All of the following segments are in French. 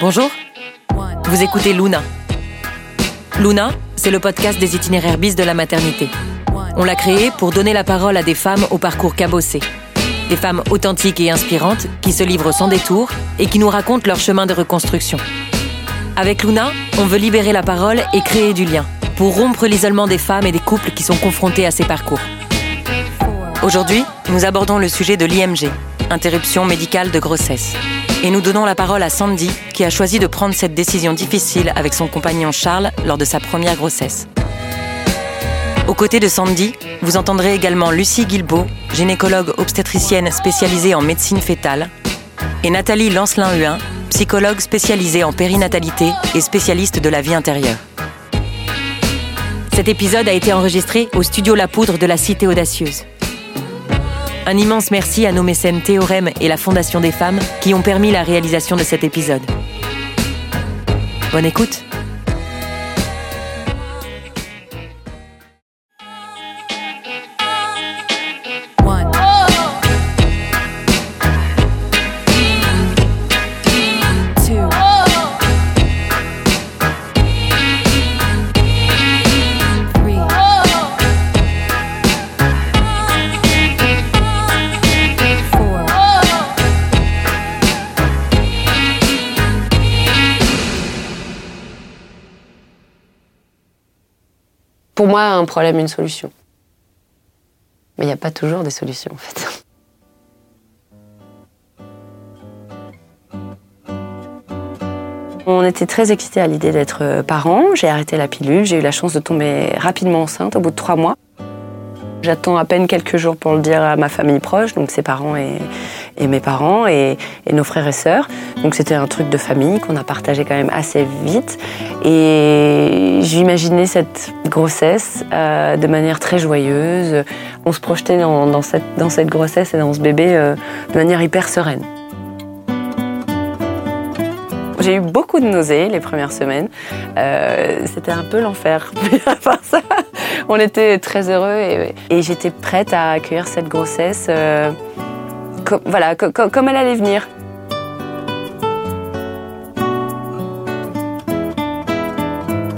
Bonjour, vous écoutez Luna. Luna, c'est le podcast des itinéraires bis de la maternité. On l'a créé pour donner la parole à des femmes au parcours cabossé. Des femmes authentiques et inspirantes qui se livrent sans détour et qui nous racontent leur chemin de reconstruction. Avec Luna, on veut libérer la parole et créer du lien pour rompre l'isolement des femmes et des couples qui sont confrontés à ces parcours. Aujourd'hui, nous abordons le sujet de l'IMG, interruption médicale de grossesse. Et nous donnons la parole à Sandy, qui a choisi de prendre cette décision difficile avec son compagnon Charles lors de sa première grossesse. Aux côtés de Sandy, vous entendrez également Lucie Guilbeault, gynécologue obstétricienne spécialisée en médecine fétale, et Nathalie Lancelin-Huin, psychologue spécialisée en périnatalité et spécialiste de la vie intérieure. Cet épisode a été enregistré au studio La Poudre de la Cité Audacieuse. Un immense merci à nos mécènes Théorème et la Fondation des femmes qui ont permis la réalisation de cet épisode. Bonne écoute Pour moi, un problème, une solution. Mais il n'y a pas toujours des solutions, en fait. On était très excités à l'idée d'être parents. J'ai arrêté la pilule. J'ai eu la chance de tomber rapidement enceinte au bout de trois mois. J'attends à peine quelques jours pour le dire à ma famille proche, donc ses parents et, mes parents et, nos frères et sœurs. Donc c'était un truc de famille qu'on a partagé quand même assez vite. Et j'imaginais cette grossesse euh, de manière très joyeuse. On se projetait dans, cette, grossesse et dans ce bébé euh, de manière hyper sereine. J'ai eu beaucoup de nausées les premières semaines. Euh, c'était un peu l'enfer. Mais à part ça, on était très heureux et, j'étais prête à accueillir cette grossesse euh, voilà, comme elle allait venir.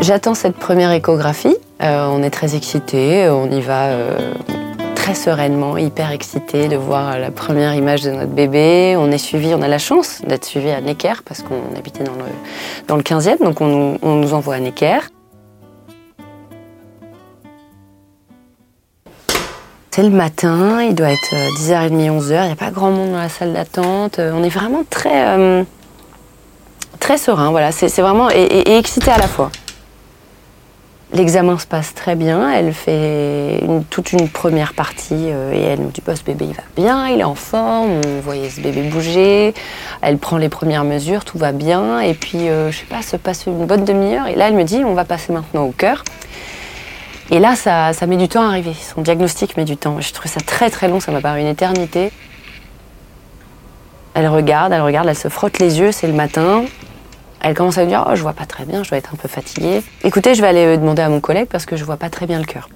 J'attends cette première échographie. Euh, on est très excités, on y va très sereinement, hyper excité de voir la première image de notre bébé. On est suivi, on a la chance d'être suivi à Necker parce qu'on habitait dans le, dans le 15e, donc on, nous envoie à Necker. C'est le matin, il doit être 10h30, 11h, il n'y a pas grand monde dans la salle d'attente. Euh, on est vraiment très, euh, très serein, voilà, c'est vraiment et excité à la fois. L'examen se passe très bien. Elle fait toute une première partie euh, et elle nous dit bah, ce bébé va bien, il est en forme. On voyait ce bébé bouger. Elle prend les premières mesures, tout va bien. Et puis euh, je sais pas, se passe une bonne demi-heure. Et là elle me dit on va passer maintenant au cœur. Et là ça, ça met du temps à arriver. Son diagnostic met du temps. Je trouve ça très très long. Ça m'a paru une éternité. Elle regarde, elle regarde, elle se frotte les yeux. C'est le matin. Elle commence à me dire Oh, je vois pas très bien, je dois être un peu fatiguée. Écoutez, je vais aller demander à mon collègue parce que je vois pas très bien le cœur.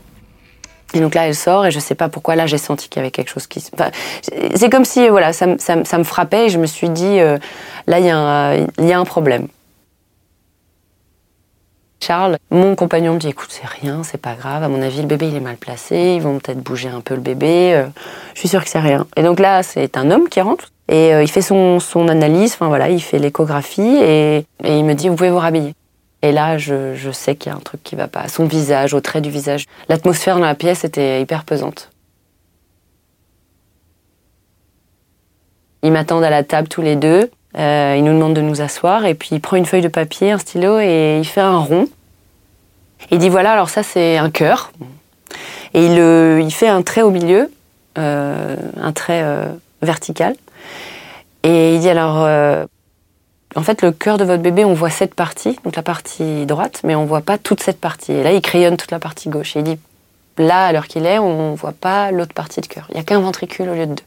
Et donc là, elle sort et je sais pas pourquoi. Là, j'ai senti qu'il y avait quelque chose qui. C'est comme si voilà, ça, me frappait et je me suis dit euh, là, il y, y, a un problème. Charles, mon compagnon me dit écoute, c'est rien, c'est pas grave. À mon avis, le bébé il est mal placé. Ils vont peut-être bouger un peu le bébé. Euh, je suis sûre que c'est rien. Et donc là, c'est un homme qui rentre et euh, il fait son, son analyse, enfin voilà, il fait l'échographie et, il me dit vous pouvez vous rhabiller. Et là, je, je sais qu'il y a un truc qui va pas. Son visage, au trait du visage, l'atmosphère dans la pièce était hyper pesante. Ils m'attendent à la table tous les deux. Euh, il nous demande de nous asseoir et puis il prend une feuille de papier, un stylo et il fait un rond. Il dit voilà, alors ça c'est un cœur. Et il, euh, il, fait un trait au milieu, euh, un trait euh, vertical. Et il dit alors, euh, en fait, le cœur de votre bébé, on voit cette partie, donc la partie droite, mais on voit pas toute cette partie. Et là, il crayonne toute la partie gauche. Et il dit, là, à l'heure qu'il est, on voit pas l'autre partie de cœur. Il y a qu'un ventricule au lieu de deux.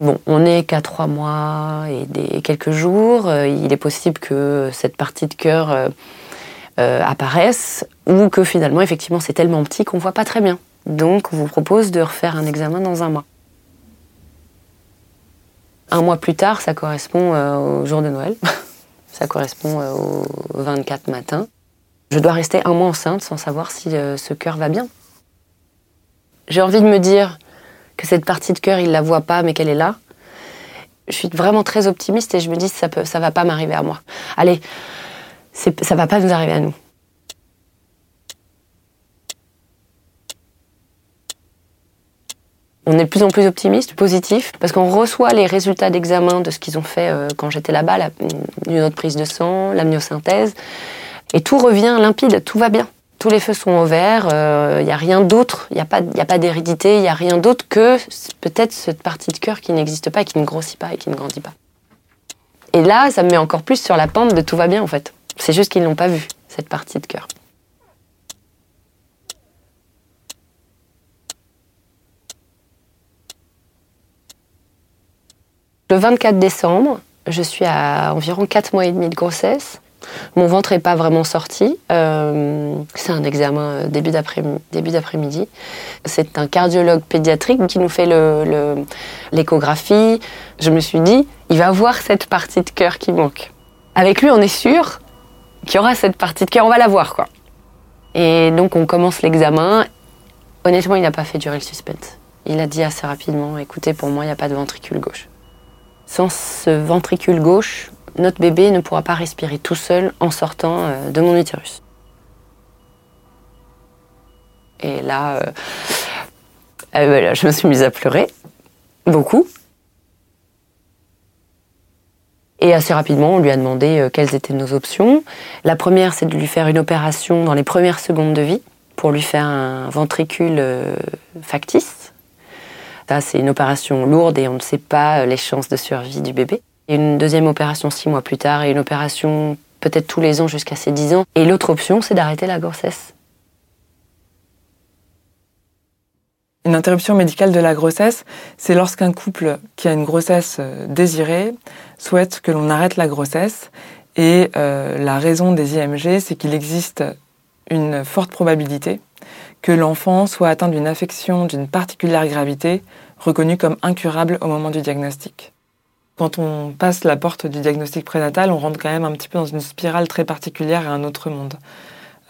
Bon, on n'est qu'à trois mois et des, quelques jours. Il est possible que cette partie de cœur euh, apparaisse ou que finalement, effectivement, c'est tellement petit qu'on voit pas très bien. Donc, on vous propose de refaire un examen dans un mois. Un mois plus tard, ça correspond euh, au jour de Noël. Ça correspond au 24 matin. Je dois rester un mois enceinte sans savoir si ce cœur va bien. J'ai envie de me dire que cette partie de cœur, il la voit pas, mais qu'elle est là. Je suis vraiment très optimiste et je me dis ça peut, ça va pas m'arriver à moi. Allez, ça va pas nous arriver à nous. On est de plus en plus optimiste, positif, parce qu'on reçoit les résultats d'examen de ce qu'ils ont fait euh, quand j'étais là-bas, une autre prise de sang, l'amniosynthèse, et tout revient limpide, tout va bien. Tous les feux sont au vert, il euh, n'y a rien d'autre, il n'y a pas, a pas d'hérédité, il n'y a rien d'autre que peut-être cette partie de cœur qui n'existe pas et qui ne grossit pas et qui ne grandit pas. Et là, ça me met encore plus sur la pente de tout va bien en fait. C'est juste qu'ils n'ont pas vu, cette partie de cœur. Le 24 décembre, je suis à environ 4 mois et demi de grossesse. Mon ventre n'est pas vraiment sorti. Euh, c'est un examen euh, début d'après-midi. C'est un cardiologue pédiatrique qui nous fait l'échographie. Je me suis dit, il va voir cette partie de cœur qui manque. Avec lui, on est sûr qu'il y aura cette partie de cœur, on va la voir quoi. Et donc on commence l'examen. Honnêtement, il n'a pas fait durer le suspense. Il a dit assez rapidement, écoutez, pour moi, il n'y a pas de ventricule gauche. Sans ce ventricule gauche, notre bébé ne pourra pas respirer tout seul en sortant euh, de mon utérus. Et là, euh, euh, je me suis mise à pleurer, beaucoup. Et assez rapidement, on lui a demandé quelles étaient nos options. La première, c'est de lui faire une opération dans les premières secondes de vie pour lui faire un ventricule factice c'est une opération lourde et on ne sait pas euh, les chances de survie du bébé. Une deuxième opération six mois plus tard et une opération peut-être tous les ans jusqu'à ses dix ans. Et l'autre option, c'est d'arrêter la grossesse. Une interruption médicale de la grossesse, c'est lorsqu'un couple qui a une grossesse euh, désirée souhaite que l'on arrête la grossesse. Et euh, la raison des IMG, c'est qu'il existe une forte probabilité que l'enfant soit atteint d'une affection d'une particulière gravité, reconnue comme incurable au moment du diagnostic. Quand on passe la porte du diagnostic prénatal, on rentre quand même un petit peu dans une spirale très particulière à un autre monde.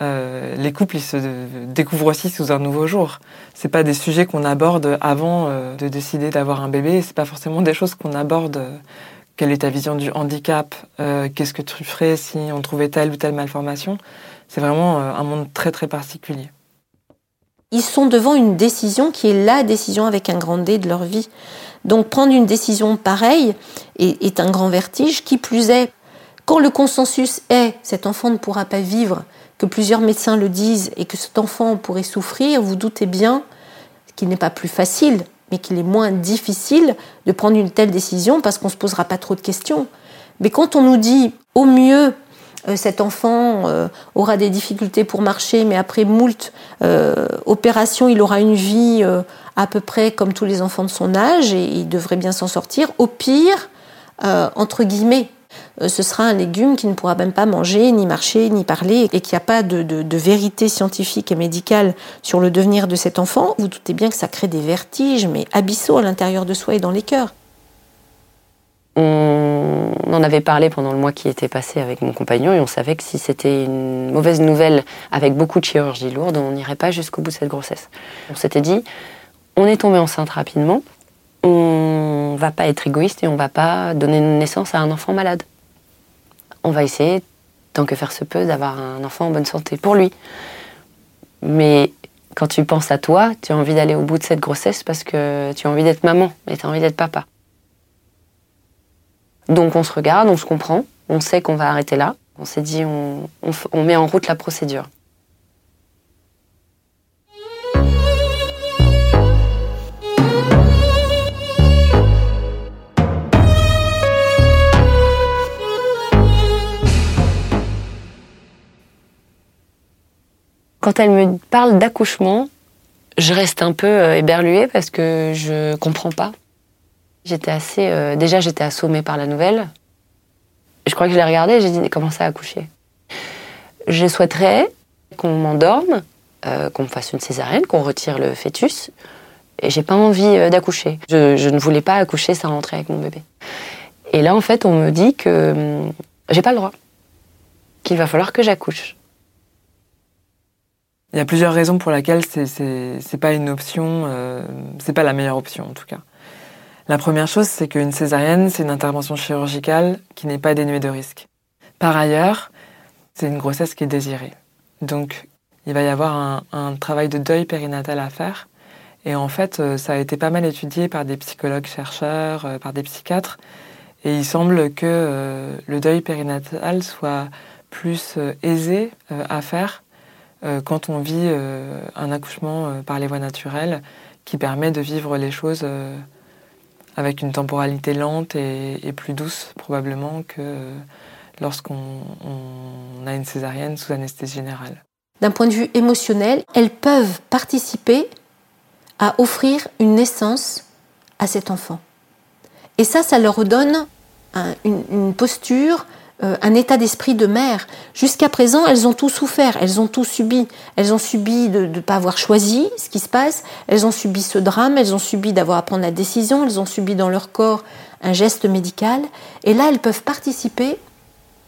Euh, les couples, ils se découvrent aussi sous un nouveau jour. C'est pas des sujets qu'on aborde avant euh, de décider d'avoir un bébé. C'est pas forcément des choses qu'on aborde. Euh, quelle est ta vision du handicap? Qu'est-ce que tu ferais si on trouvait telle ou telle malformation? C'est vraiment un monde très très particulier ils sont devant une décision qui est la décision avec un grand D de leur vie. Donc prendre une décision pareille est, un grand vertige. Qui plus est, quand le consensus est cet enfant ne pourra pas vivre, que plusieurs médecins le disent et que cet enfant pourrait souffrir, vous doutez bien qu'il n'est pas plus facile, mais qu'il est moins difficile de prendre une telle décision parce qu'on ne se posera pas trop de questions. Mais quand on nous dit au mieux euh, cet enfant euh, aura des difficultés pour marcher, mais après moult euh, opérations, il aura une vie à peu près comme tous les enfants de son âge et il devrait bien s'en sortir. Au pire, entre guillemets, ce sera un légume qui ne pourra même pas manger, ni marcher, ni parler, et qu'il n'y a pas de, de, vérité scientifique et médicale sur le devenir de cet enfant, vous doutez bien que ça crée des vertiges, mais abyssaux à l'intérieur de soi et dans les cœurs. On en avait parlé pendant le mois qui était passé avec mon compagnon et on savait que si c'était une mauvaise nouvelle avec beaucoup de chirurgie lourde, on n'irait pas jusqu'au bout de cette grossesse. On s'était dit, on est tombé enceinte rapidement, on va pas être égoïste et on va pas donner naissance à un enfant malade. On va essayer, tant que faire se peut, d'avoir un enfant en bonne santé pour lui. Mais quand tu penses à toi, tu as envie d'aller au bout de cette grossesse parce que tu as envie d'être maman et tu as envie d'être papa. Donc on se regarde, on se comprend, on sait qu'on va arrêter là. On s'est dit, on, met en route la procédure. Quand elle me parle d'accouchement, je reste un peu euh, éberluée parce que je comprends pas. J'étais assez. Euh, déjà, j'étais assommée par la nouvelle. Je crois que je l'ai regardée et j'ai dit comment ça a accouché? Je souhaiterais qu'on m'endorme, euh, qu'on me fasse une césarienne, qu'on retire le fœtus. Et j'ai pas envie d'accoucher. Je, ne voulais pas accoucher sans rentrer avec mon bébé. Et là, en fait, on me dit que hum, j'ai pas le droit. Qu'il va falloir que j'accouche. Il y a plusieurs raisons pour lesquelles c'est, pas une option, euh, c'est pas la meilleure option en tout cas. La première chose, c'est qu'une césarienne, c'est une intervention chirurgicale qui n'est pas dénuée de risque. Par ailleurs, c'est une grossesse qui est désirée. Donc, il va y avoir un, un travail de deuil périnatal à faire. Et en fait, euh, ça a été pas mal étudié par des psychologues chercheurs, euh, par des psychiatres. Et il semble que euh, le deuil périnatal soit plus aisé à faire quand on vit un accouchement par les voies naturelles qui permet de vivre les choses avec une temporalité lente et, plus douce probablement que lorsqu'on a une césarienne sous anesthésie générale. D'un point de vue émotionnel, elles peuvent participer à offrir une naissance à cet enfant. Et ça, ça leur donne une, posture, euh, un état d'esprit de mère. Jusqu'à présent, elles ont tout souffert, elles ont tout subi. Elles ont subi de ne pas avoir choisi ce qui se passe, elles ont subi ce drame, elles ont subi d'avoir à prendre la décision, elles ont subi dans leur corps un geste médical. Et là, elles peuvent participer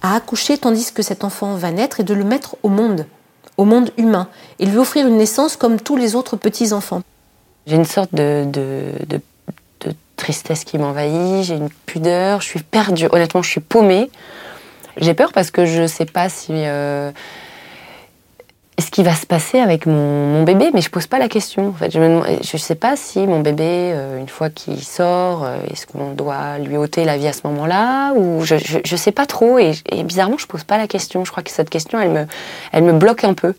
à accoucher tandis que cet enfant va naître et de le mettre au monde, au monde humain, et lui offrir une naissance comme tous les autres petits-enfants. J'ai une sorte de, de, tristesse qui m'envahit, j'ai une pudeur, je suis perdue. Honnêtement, je suis paumée. J'ai peur parce que je ne sais pas si. Euh, ce qui va se passer avec mon, bébé, mais je pose pas la question. En fait, je ne sais pas si mon bébé, euh, une fois qu'il sort, euh, est-ce qu'on doit lui ôter la vie à ce moment-là ou je, ne sais pas trop. Et, bizarrement, je pose pas la question. Je crois que cette question, elle me, elle me bloque un peu.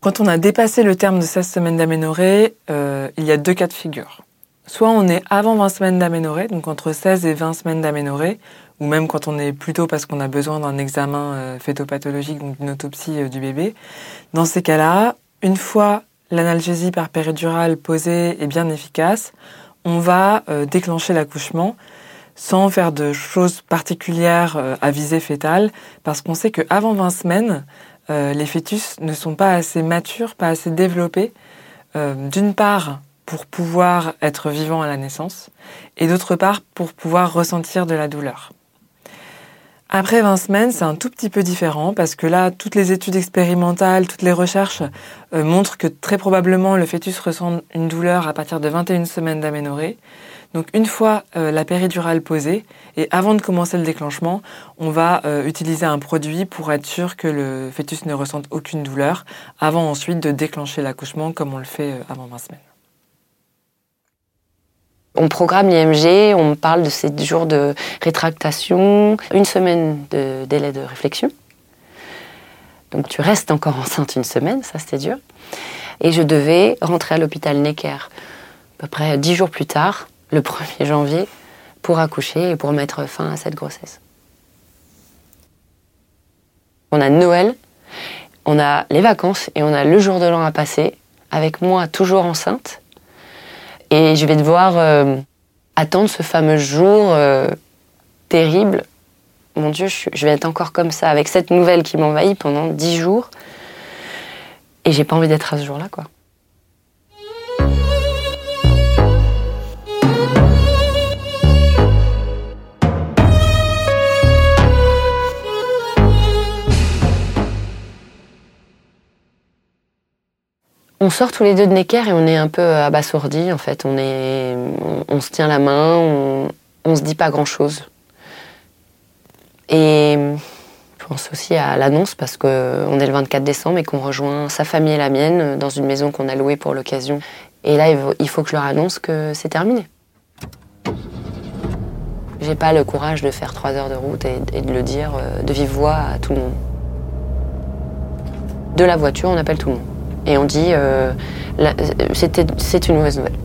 Quand on a dépassé le terme de 16 semaines d'aménorrhée, il y a deux cas de figure. Soit on est avant 20 semaines d'aménorrhée, donc entre 16 et 20 semaines d'aménorrhée, ou même quand on est plutôt parce qu'on a besoin d'un examen euh, fœtopathologique, donc d'une autopsie euh, du bébé. Dans ces cas-là, une fois l'analgésie par péridurale posée et bien efficace, on va déclencher l'accouchement sans faire de choses particulières à visée fétale, parce qu'on sait qu'avant 20 semaines, euh, les fœtus ne sont pas assez matures, pas assez développés, euh, d'une part pour pouvoir être vivants à la naissance, et d'autre part pour pouvoir ressentir de la douleur. Après 20 semaines, c'est un tout petit peu différent parce que là, toutes les études expérimentales, toutes les recherches euh, montrent que très probablement le fœtus ressent une douleur à partir de 21 semaines d'aménorrhée. Donc une fois euh, la péridurale posée et avant de commencer le déclenchement, on va euh, utiliser un produit pour être sûr que le fœtus ne ressente aucune douleur avant ensuite de déclencher l'accouchement comme on le fait euh, avant 20 semaines. On programme l'IMG, on parle de ces jours de rétractation, une semaine de délai de réflexion. Donc tu restes encore enceinte une semaine, ça c'était dur. Et je devais rentrer à l'hôpital Necker à peu près dix jours plus tard le 1er janvier pour accoucher et pour mettre fin à cette grossesse. On a Noël, on a les vacances et on a le jour de l'an à passer, avec moi toujours enceinte. Et je vais devoir euh, attendre ce fameux jour euh, terrible. Mon Dieu, je, vais être encore comme ça, avec cette nouvelle qui m'envahit pendant dix jours. Et j'ai pas envie d'être à ce jour-là, quoi. On sort tous les deux de Necker et on est un peu abasourdis en fait. On, est, on, se tient la main, on, on se dit pas grand chose. Et je pense aussi à l'annonce parce qu'on est le 24 décembre et qu'on rejoint sa famille et la mienne dans une maison qu'on a louée pour l'occasion. Et là, il faut que je leur annonce que c'est terminé. J'ai pas le courage de faire trois heures de route et, de le dire euh, de vive voix à tout le monde. De la voiture, on appelle tout le monde et on dit euh, c'est une mauvaise nouvelle.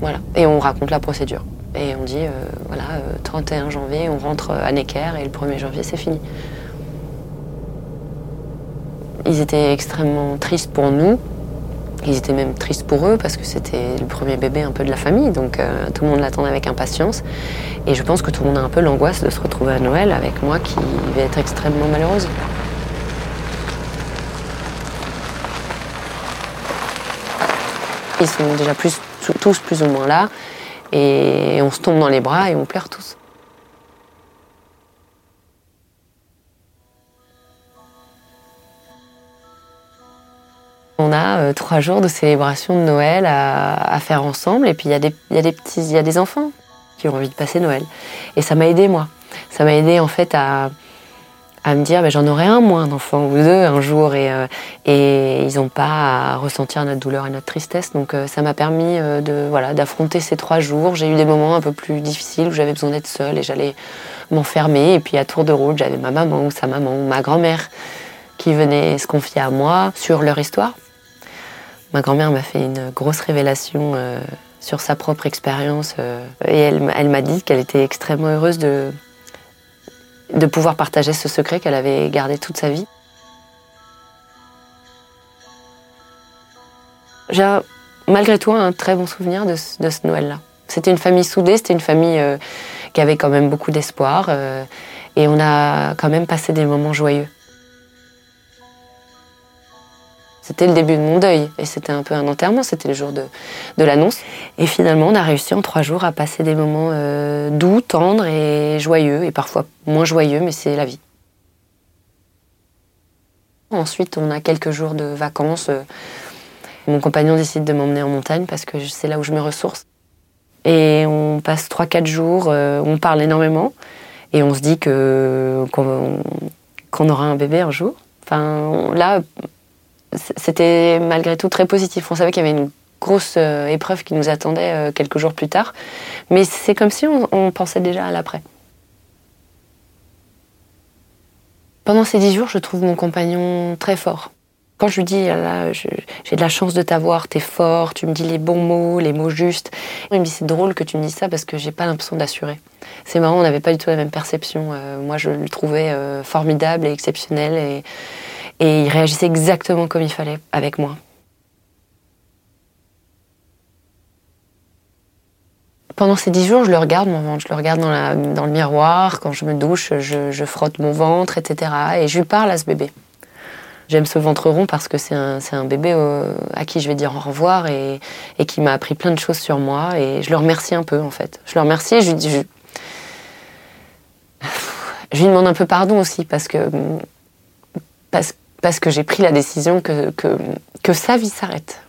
Voilà. Et on raconte la procédure. Et on dit euh, voilà, 31 euh, janvier, on rentre à Necker et le 1er janvier, c'est fini. Ils étaient extrêmement tristes pour nous. Ils étaient même tristes pour eux parce que c'était le premier bébé un peu de la famille, donc tout le monde l'attendait avec impatience. Et je pense que tout le monde a un peu l'angoisse de se retrouver à Noël avec moi qui vais être extrêmement malheureuse. ils sont déjà plus, tous plus ou moins là. Et on se tombe dans les bras et on pleure tous. On a euh, trois jours de célébration de Noël à, faire ensemble. Et puis il y, y, a des petits, il y a des enfants qui ont envie de passer Noël. Et ça m'a aidé moi. Ça m'a aidé en fait à, à me dire ben, j'en aurai un moins d'enfants ou deux un jour et, euh, et ils n'ont pas à ressentir notre douleur et notre tristesse. Donc euh, ça m'a permis de voilà d'affronter ces trois jours. J'ai eu des moments un peu plus difficiles où j'avais besoin d'être seule et j'allais m'enfermer. Et puis à tour de rôle j'avais ma maman ou sa maman ou ma grand-mère qui venaient se confier à moi sur leur histoire. Ma grand-mère m'a fait une grosse révélation euh, sur sa propre expérience euh, et elle, elle m'a dit qu'elle était extrêmement heureuse de, de pouvoir partager ce secret qu'elle avait gardé toute sa vie. J'ai malgré tout un très bon souvenir de, ce Noël-là. C'était une famille soudée, c'était une famille euh, qui avait quand même beaucoup d'espoir et on a quand même passé des moments joyeux. C'était le début de mon deuil et c'était un peu un enterrement, c'était le jour de, l'annonce. Et finalement, on a réussi en trois jours à passer des moments euh, doux, tendres et joyeux, et parfois moins joyeux, mais c'est la vie. Ensuite, on a quelques jours de vacances. Mon compagnon décide de m'emmener en montagne parce que c'est là où je me ressource. Et on passe trois, quatre jours, euh, on parle énormément et on se dit que qu'on aura un bébé un jour. Enfin, là, c'était malgré tout très positif. On savait qu'il y avait une grosse euh, épreuve qui nous attendait euh, quelques jours plus tard, mais c'est comme si on, pensait déjà à l'après. Pendant ces dix jours, je trouve mon compagnon très fort. Quand je lui dis, ah j'ai de la chance de t'avoir, t'es fort, tu me dis les bons mots, les mots justes, il me dit, c'est drôle que tu me dises ça parce que j'ai pas l'impression d'assurer. C'est marrant, on n'avait pas du tout la même perception. Euh, moi, je le trouvais formidable et exceptionnel et, et il réagissait exactement comme il fallait avec moi. Pendant ces dix jours, je le regarde, mon ventre. Je le regarde dans, le miroir. Quand je me douche, je, frotte mon ventre, etc. Et je lui parle à ce bébé. J'aime ce ventre rond parce que c'est un, bébé euh, à qui je vais dire au revoir et, qui m'a appris plein de choses sur moi. Et je le remercie un peu, en fait. Je le remercie et je lui. Je, lui demande un peu pardon aussi parce que. Parce, parce que j'ai pris la décision que, que, sa vie s'arrête.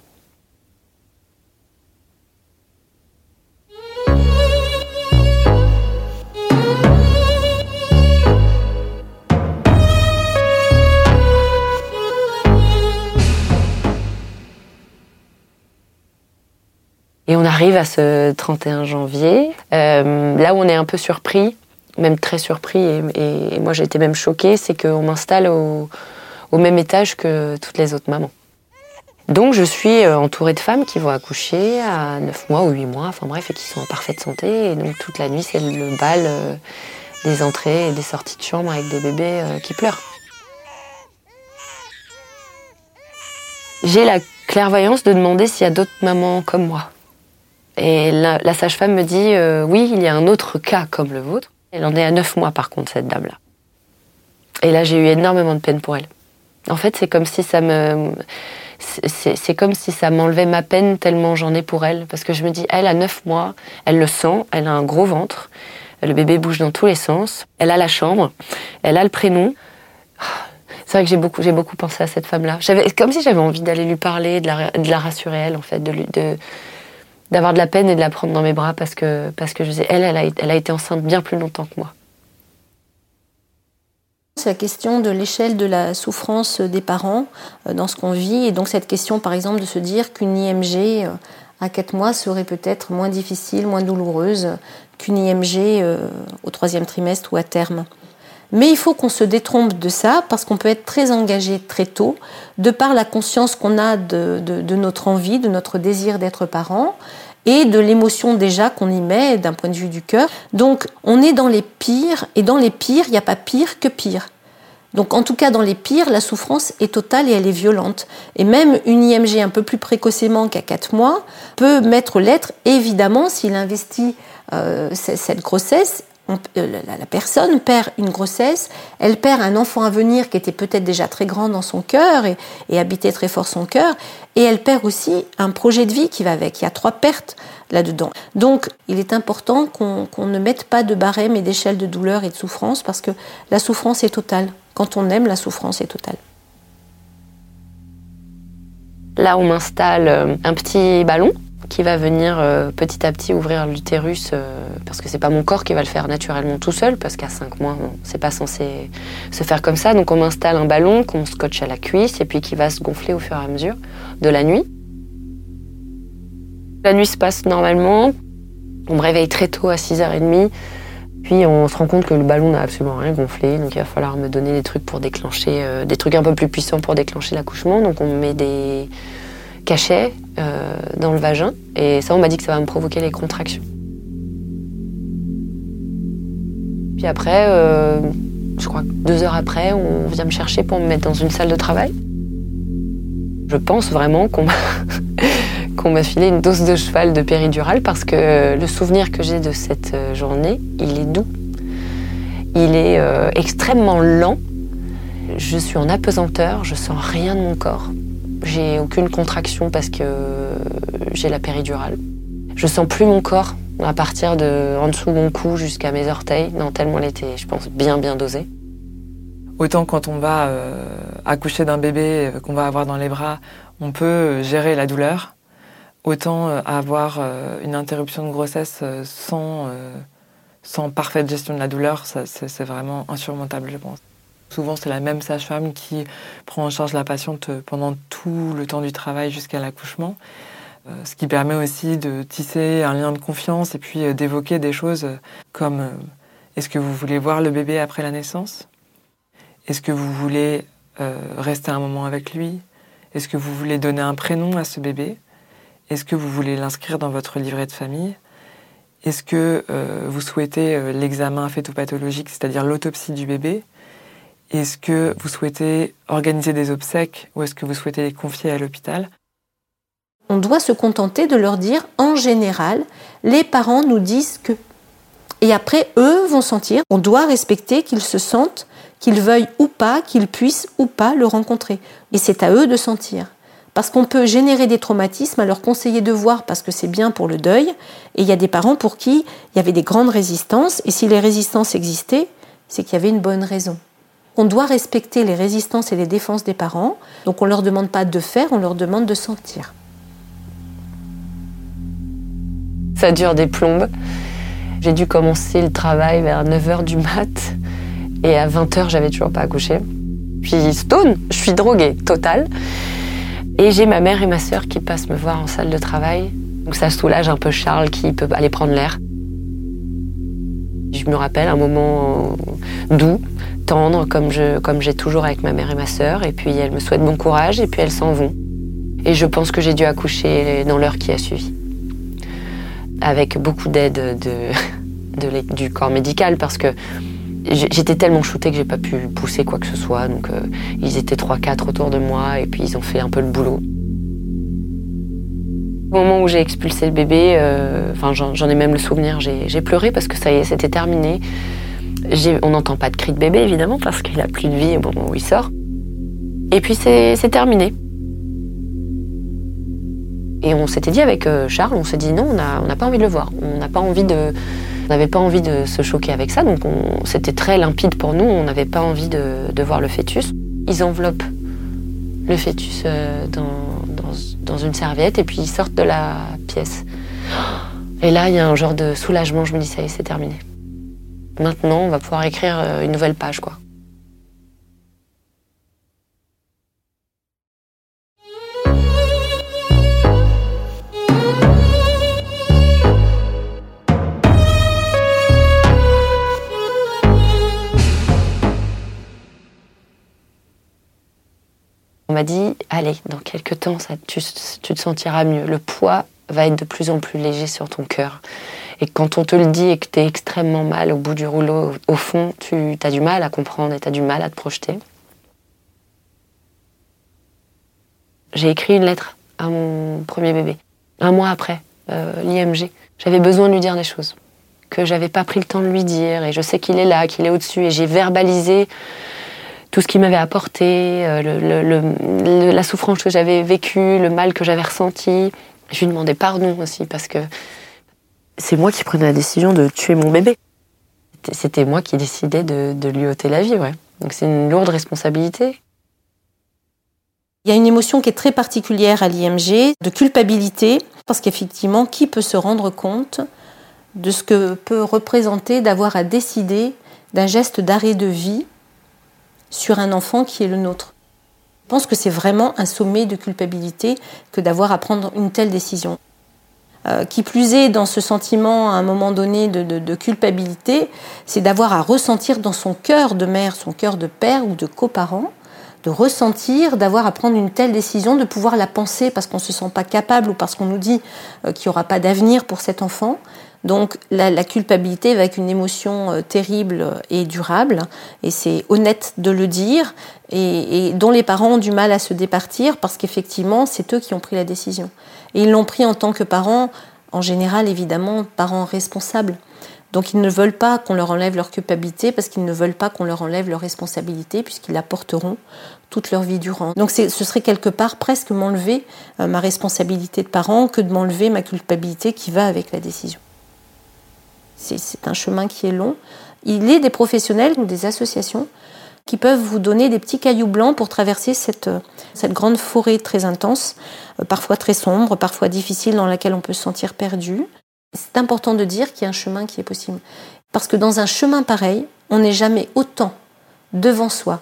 Et on arrive à ce 31 janvier, euh, là où on est un peu surpris, même très surpris, et, et moi j'ai été même choquée, c'est qu'on m'installe au, au même étage que toutes les autres mamans. Donc je suis euh, entourée de femmes qui vont accoucher à 9 mois ou 8 mois, enfin bref, et qui sont en parfaite santé. Et donc toute la nuit, c'est le bal euh, des entrées et des sorties de chambre avec des bébés euh, qui pleurent. J'ai la clairvoyance de demander s'il y a d'autres mamans comme moi. Et la, la sage-femme me dit oui, il y a un autre cas comme le vôtre. Elle en est à 9 mois par contre, cette dame-là. Et là, j'ai eu énormément de peine pour elle. En fait, c'est comme si ça me. C'est comme si ça m'enlevait ma peine tellement j'en ai pour elle. Parce que je me dis, elle a 9 mois, elle le sent, elle a un gros ventre, le bébé bouge dans tous les sens, elle a la chambre, elle a le prénom. C'est vrai que j'ai beaucoup, beaucoup pensé à cette femme-là. Comme si j'avais envie d'aller lui parler, de la, de la, rassurer, elle, en fait, de d'avoir de la peine et de la prendre dans mes bras parce que, parce que je disais, elle, elle a, elle a été enceinte bien plus longtemps que moi. La question de l'échelle de la souffrance des parents euh, dans ce qu'on vit. Et donc cette question, par exemple, de se dire qu'une IMG euh, à 4 mois serait peut-être moins difficile, moins douloureuse qu'une IMG euh, au troisième trimestre ou à terme. Mais il faut qu'on se détrompe de ça parce qu'on peut être très engagé très tôt, de par la conscience qu'on a de, de, notre envie, de notre désir d'être parent et de l'émotion déjà qu'on y met d'un point de vue du cœur. Donc on est dans les pires, et dans les pires, il n'y a pas pire que pire. Donc en tout cas dans les pires, la souffrance est totale et elle est violente. Et même une IMG un peu plus précocement qu'à 4 mois peut mettre l'être, évidemment, s'il investit euh, cette grossesse, euh, la personne perd une grossesse, elle perd un enfant à venir qui était peut-être déjà très grand dans son cœur et, habitait très fort son cœur, et elle perd aussi un projet de vie qui va avec. Il y a trois pertes là-dedans. Donc il est important qu'on ne mette pas de barème et d'échelle de douleur et de souffrance parce que la souffrance est totale. Quand on aime, la souffrance est totale. Là, on m'installe euh, un petit ballon qui va venir euh, petit à petit ouvrir l'utérus euh, parce que c'est pas mon corps qui va le faire naturellement tout seul parce qu'à 5 mois c'est pas censé se faire comme ça donc on m'installe un ballon qu'on scotche à la cuisse et puis qui va se gonfler au fur et à mesure de la nuit. La nuit se passe normalement, on me réveille très tôt à 6h30 puis on se rend compte que le ballon n'a absolument rien gonflé, donc il va falloir me donner des trucs pour déclencher, euh, des trucs un peu plus puissants pour déclencher l'accouchement. Donc on me met des cachets euh, dans le vagin, et ça on m'a dit que ça va me provoquer les contractions. Puis après, euh, je crois que deux heures après, on vient me chercher pour me mettre dans une salle de travail. Je pense vraiment qu'on m'a qu'on m'a filé une dose de cheval de péridurale parce que le souvenir que j'ai de cette euh, journée, il est doux. Il est euh, extrêmement lent. Je suis en apesanteur, je sens rien de mon corps. J'ai aucune contraction parce que j'ai la péridurale. Je sens plus mon corps à partir de en dessous de mon cou jusqu'à mes orteils. Non, tellement elle était, je pense, bien bien dosée. Autant quand on va euh, accoucher d'un bébé qu'on va avoir dans les bras, on peut gérer la douleur. Autant euh, avoir euh, une interruption de grossesse euh, sans, sans parfaite gestion de la douleur, c'est vraiment insurmontable, je pense. Souvent, c'est la même sage-femme qui prend en charge la patiente pendant tout le temps du travail jusqu'à l'accouchement, ce qui permet aussi de tisser un lien de confiance et puis d'évoquer des choses comme est-ce que vous voulez voir le bébé après la naissance? Est-ce que vous voulez rester un moment avec lui? Est-ce que vous voulez donner un prénom à ce bébé? Est-ce que vous voulez l'inscrire dans votre livret de famille? Est-ce que euh, vous souhaitez euh, l'examen phétopathologique, c'est-à-dire l'autopsie du bébé? Est-ce que vous souhaitez organiser des obsèques ou est-ce que vous souhaitez les confier à l'hôpital? On doit se contenter de leur dire, en général, les parents nous disent que. Et après, eux vont sentir. On doit respecter qu'ils se sentent, qu'ils veuillent ou pas, qu'ils puissent ou pas le rencontrer. Et c'est à eux de sentir. Parce qu'on peut générer des traumatismes à leur conseiller de voir parce que c'est bien pour le deuil. Et il y a des parents pour qui il y avait des grandes résistances. Et si les résistances existaient, c'est qu'il y avait une bonne raison. On doit respecter les résistances et les défenses des parents. Donc on ne leur demande pas de faire, on leur demande de sentir. Ça dure des plombes. J'ai dû commencer le travail vers 9h du mat. Et à 20h, j'avais toujours pas accouché. Puis stone, je suis droguée, totale. Et j'ai ma mère et ma sœur qui passent me voir en salle de travail. Donc ça soulage un peu Charles qui peut aller prendre l'air. Je me rappelle un moment doux, tendre, comme j'ai toujours avec ma mère et ma sœur. Et puis elles me souhaitent bon courage et puis elles s'en vont. Et je pense que j'ai dû accoucher dans l'heure qui a suivi. Avec beaucoup d'aide de, du corps médical parce que J'étais tellement shootée que j'ai pas pu pousser quoi que ce soit. Donc euh, ils étaient 3-4 autour de moi et puis ils ont fait un peu le boulot. Au moment où j'ai expulsé le bébé, euh, enfin j'en ai même le souvenir, j'ai pleuré parce que ça y est, c'était terminé. On n'entend pas de cri de bébé évidemment parce qu'il a plus de vie au moment où il sort. Et puis c'est terminé. Et on s'était dit avec euh, Charles, on s'est dit non, on n'a pas envie de le voir. On n'a pas envie de, on n'avait pas envie de se choquer avec ça, donc c'était très limpide pour nous. On n'avait pas envie de, voir le fœtus. Ils enveloppent le fœtus euh, dans, une serviette et puis ils sortent de la pièce. Et là, il y a un genre de soulagement. Je me dis, ça y est, c'est terminé. Maintenant, on va pouvoir écrire euh, une nouvelle page, quoi. On m'a dit, allez, dans quelques temps, ça, tu, te sentiras mieux. Le poids va être de plus en plus léger sur ton cœur. Et quand on te le dit et que tu es extrêmement mal au bout du rouleau, au fond, tu as du mal à comprendre et tu as du mal à te projeter. J'ai écrit une lettre à mon premier bébé, un mois après euh, l'IMG. J'avais besoin de lui dire des choses que j'avais pas pris le temps de lui dire. Et je sais qu'il est là, qu'il est au-dessus. Et j'ai verbalisé tout ce qu'il m'avait apporté, euh, la souffrance que j'avais vécue, le mal que j'avais ressenti. Je lui demandais pardon aussi parce que c'est moi qui prenais la décision de tuer mon bébé. C'était moi qui décidais de, lui ôter la vie, ouais. Donc c'est une lourde responsabilité. Il y a une émotion qui est très particulière à l'IMG, de culpabilité, parce qu'effectivement, qui peut se rendre compte de ce que peut représenter d'avoir à décider d'un geste d'arrêt de vie sur un enfant qui est le nôtre Je pense que c'est vraiment un sommet de culpabilité que d'avoir à prendre une telle décision. Euh, qui plus est, dans ce sentiment à un moment donné de, de culpabilité, c'est d'avoir à ressentir dans son cœur de mère, son cœur de père ou de coparent, de ressentir, d'avoir à prendre une telle décision, de pouvoir la penser parce qu'on ne se sent pas capable ou parce qu'on nous dit euh, qu'il n'y aura pas d'avenir pour cet enfant. Donc la, culpabilité va être une émotion euh, terrible et durable, et c'est honnête de le dire, et, dont les parents ont du mal à se départir parce qu'effectivement c'est eux qui ont pris la décision. Et ils l'ont pris en tant que parents, en général évidemment parents responsables. Donc ils ne veulent pas qu'on leur enlève leur culpabilité parce qu'ils ne veulent pas qu'on leur enlève leur responsabilité puisqu'ils la porteront toute leur vie durant. Donc ce serait quelque part presque m'enlever euh, ma responsabilité de parent que de m'enlever ma culpabilité qui va avec la décision. C'est un chemin qui est long. Il est des professionnels ou des associations qui peuvent vous donner des petits cailloux blancs pour traverser cette, cette grande forêt très intense, euh, parfois très sombre, parfois difficile, dans laquelle on peut se sentir perdu. C'est important de dire qu'il y a un chemin qui est possible. Parce que dans un chemin pareil, on n'est jamais autant devant soi,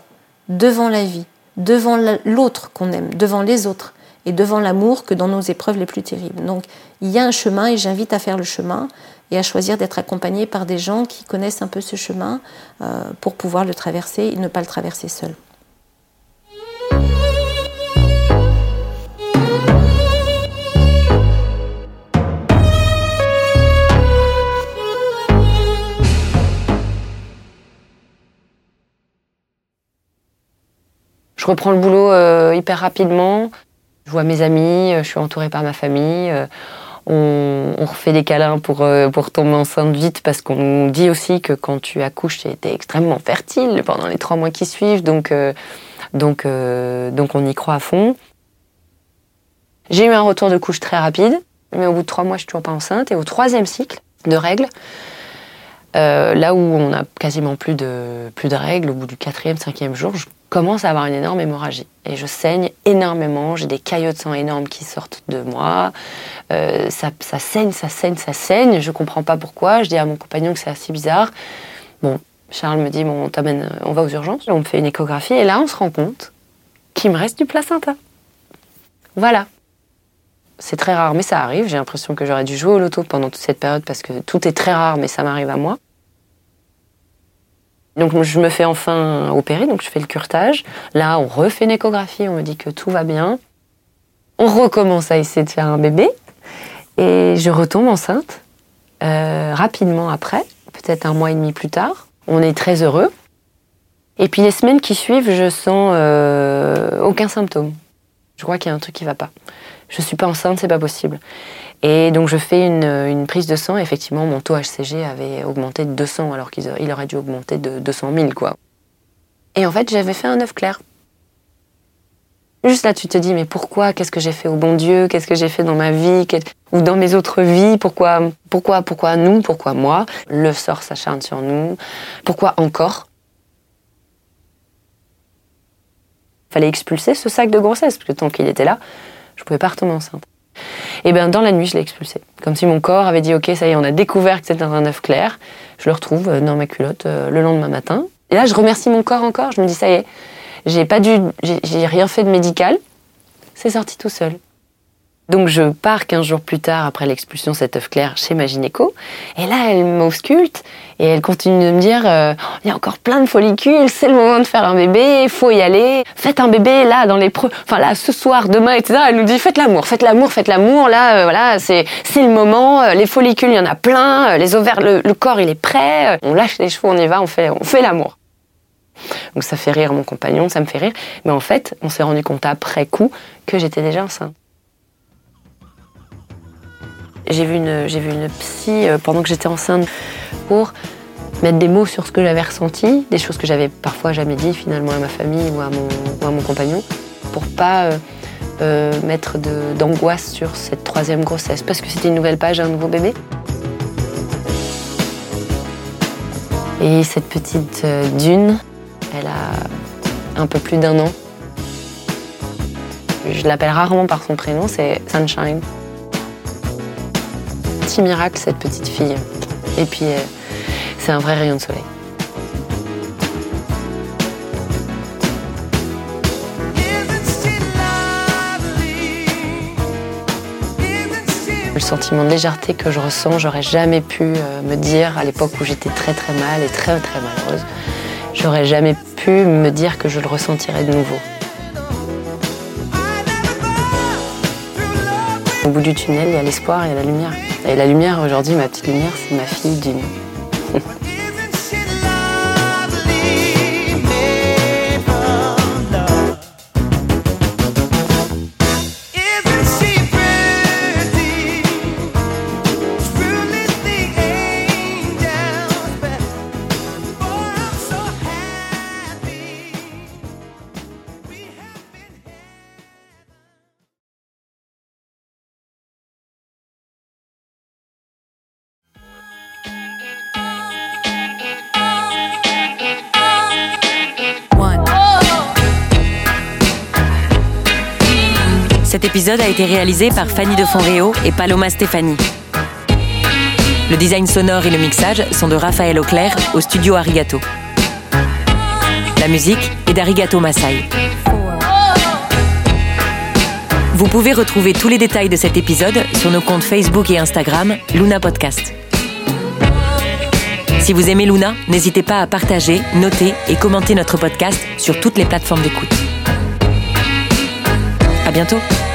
devant la vie, devant l'autre qu'on aime, devant les autres et devant l'amour que dans nos épreuves les plus terribles. Donc il y a un chemin et j'invite à faire le chemin et à choisir d'être accompagné par des gens qui connaissent un peu ce chemin euh, pour pouvoir le traverser et ne pas le traverser seul. Je reprends le boulot euh, hyper rapidement. Je vois mes amis, euh, je suis entourée par ma famille. On, refait des câlins pour, pour tomber enceinte vite parce qu'on dit aussi que quand tu accouches, tu es extrêmement fertile pendant les trois mois qui suivent. Donc, donc, donc on y croit à fond. J'ai eu un retour de couche très rapide, mais au bout de trois mois, je suis toujours pas enceinte. Et au troisième cycle de règles, là où on a quasiment plus de, plus de règles, au bout du quatrième, cinquième jour, je commence à avoir une énorme hémorragie. Et je saigne énormément, j'ai des caillots de sang énormes qui sortent de moi. Euh, ça, ça, saigne, ça saigne, ça saigne. Je comprends pas pourquoi. Je dis à mon compagnon que c'est assez bizarre. Bon, Charles me dit, bon, on t'amène, on va aux urgences. On me fait une échographie et là, on se rend compte qu'il me reste du placenta. Voilà. C'est très rare, mais ça arrive. J'ai l'impression que j'aurais dû jouer au loto pendant toute cette période parce que tout est très rare, mais ça m'arrive à moi. Donc je me fais enfin opérer, donc je fais le curtage. Là, on refait une échographie, on me dit que tout va bien. On recommence à essayer de faire un bébé. Et je retombe enceinte euh, rapidement après, peut-être un mois et demi plus tard. On est très heureux. Et puis les semaines qui suivent, je sens euh, aucun symptôme. Je crois qu'il y a un truc qui va pas. Je suis pas enceinte, c'est pas possible. Et donc je fais une, prise de sang. effectivement, mon taux HCG avait augmenté de 200 alors qu'il aurait dû augmenter de 200 000 quoi. Et en fait, j'avais fait un œuf clair. Juste là, tu te dis, mais pourquoi? Qu'est-ce que j'ai fait au bon Dieu? Qu'est-ce que j'ai fait dans ma vie? Ou dans mes autres vies? Pourquoi Pourquoi Pourquoi nous? Pourquoi moi? Le sort s'acharne sur nous. Pourquoi encore? Fallait expulser ce sac de grossesse, parce que tant qu'il était là, je pouvais pas retomber enceinte. Et bien dans la nuit, je l'ai expulsé. Comme si mon corps avait dit, ok, ça y est, on a découvert que c'était un œuf clair. Je le retrouve euh, dans ma culotte euh, le lendemain matin. Et là, je remercie mon corps encore. Je me dis, ça y est, j'ai pas dû, j'ai rien fait de médical. C'est sorti tout seul. Donc je pars 15 jours plus tard, après l'expulsion de cet œuf clair, chez ma gynéco. Et là, elle m'ausculte et elle continue de me dire euh, il y a encore plein de follicules, c'est le moment de faire un bébé, faut y aller. Faites un bébé là, dans les enfin là, ce soir, demain, etc. Elle nous dit faites l'amour, faites l'amour, faites l'amour. Là, euh, voilà, c'est le moment. Euh, les follicules, il y en a plein. Les ovaires, le, le, corps, il est prêt. On lâche les cheveux, on y va, on fait on fait l'amour. Donc ça fait rire mon compagnon, ça me fait rire. Mais en fait, on s'est rendu compte après coup que j'étais déjà enceinte. J'ai vu une, j'ai vu une psy euh, pendant que j'étais enceinte pour mettre des mots sur ce que j'avais ressenti, des choses que j'avais parfois jamais dit finalement à ma famille ou à mon, à mon compagnon, pour pas euh, euh, mettre d'angoisse sur cette troisième grossesse, parce que c'était une nouvelle page, un nouveau bébé. Et cette petite Dune, elle a un peu plus d'un an. Je l'appelle rarement par son prénom, c'est Sunshine. Petit miracle, cette petite fille. Et puis, euh, c'est un vrai rayon de soleil. Le sentiment de légèreté que je ressens, j'aurais jamais pu euh, me dire à l'époque où j'étais très très mal et très très malheureuse, j'aurais jamais pu me dire que je le ressentirais de nouveau. Bout du tunnel, il y a l'espoir, a la lumière. Et la lumière, aujourd'hui, ma petite lumière, c'est ma fille d'une. Cet épisode a été réalisé par Fanny de Fonréo et Paloma Stefani. Le design sonore et le mixage sont de Raphaël Auclair au studio Arigato. La musique est d'Arigato Masai. Vous pouvez retrouver tous les détails de cet épisode sur nos comptes Facebook et Instagram Luna Podcast. Si vous aimez Luna, n'hésitez pas à partager, noter et commenter notre podcast sur toutes les plateformes d'écoute. Bientôt!